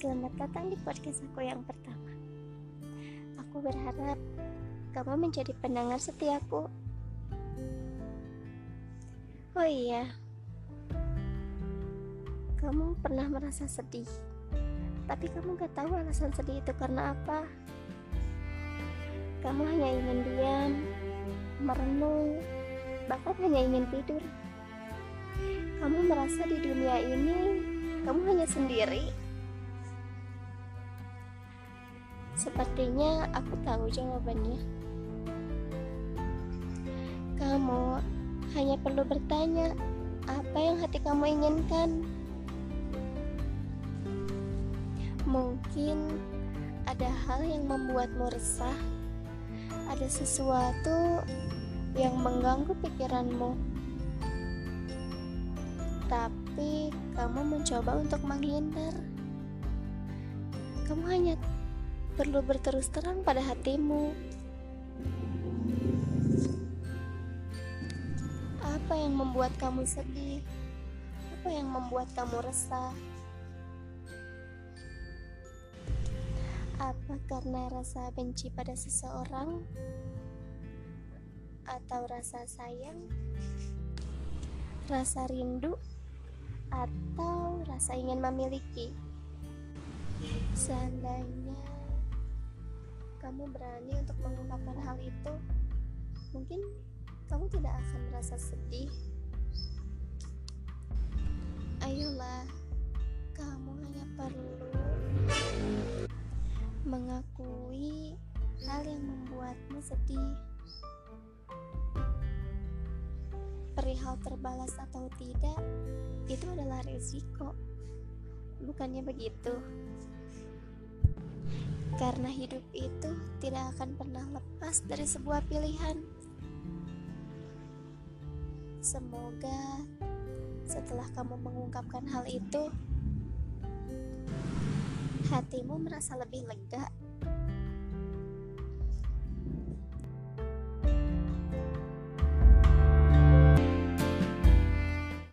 Selamat datang di podcast aku yang pertama. Aku berharap kamu menjadi pendengar setiaku. Oh iya, kamu pernah merasa sedih, tapi kamu gak tahu alasan sedih itu karena apa. Kamu hanya ingin diam, merenung, bahkan hanya ingin tidur. Kamu merasa di dunia ini kamu hanya sendiri. Sepertinya aku tahu jawabannya. Kamu hanya perlu bertanya apa yang hati kamu inginkan. Mungkin ada hal yang membuatmu resah, ada sesuatu yang mengganggu pikiranmu, tapi kamu mencoba untuk menghindar. Kamu hanya perlu berterus terang pada hatimu. Apa yang membuat kamu sedih? Apa yang membuat kamu resah? Apa karena rasa benci pada seseorang? Atau rasa sayang? Rasa rindu? Atau rasa ingin memiliki? Seandainya kamu berani untuk mengungkapkan hal itu, mungkin kamu tidak akan merasa sedih. Ayolah, kamu hanya perlu mengakui hal yang membuatmu sedih. Perihal terbalas atau tidak, itu adalah resiko. Bukannya begitu? Karena hidup itu tidak akan pernah lepas dari sebuah pilihan. Semoga setelah kamu mengungkapkan hal itu, hatimu merasa lebih lega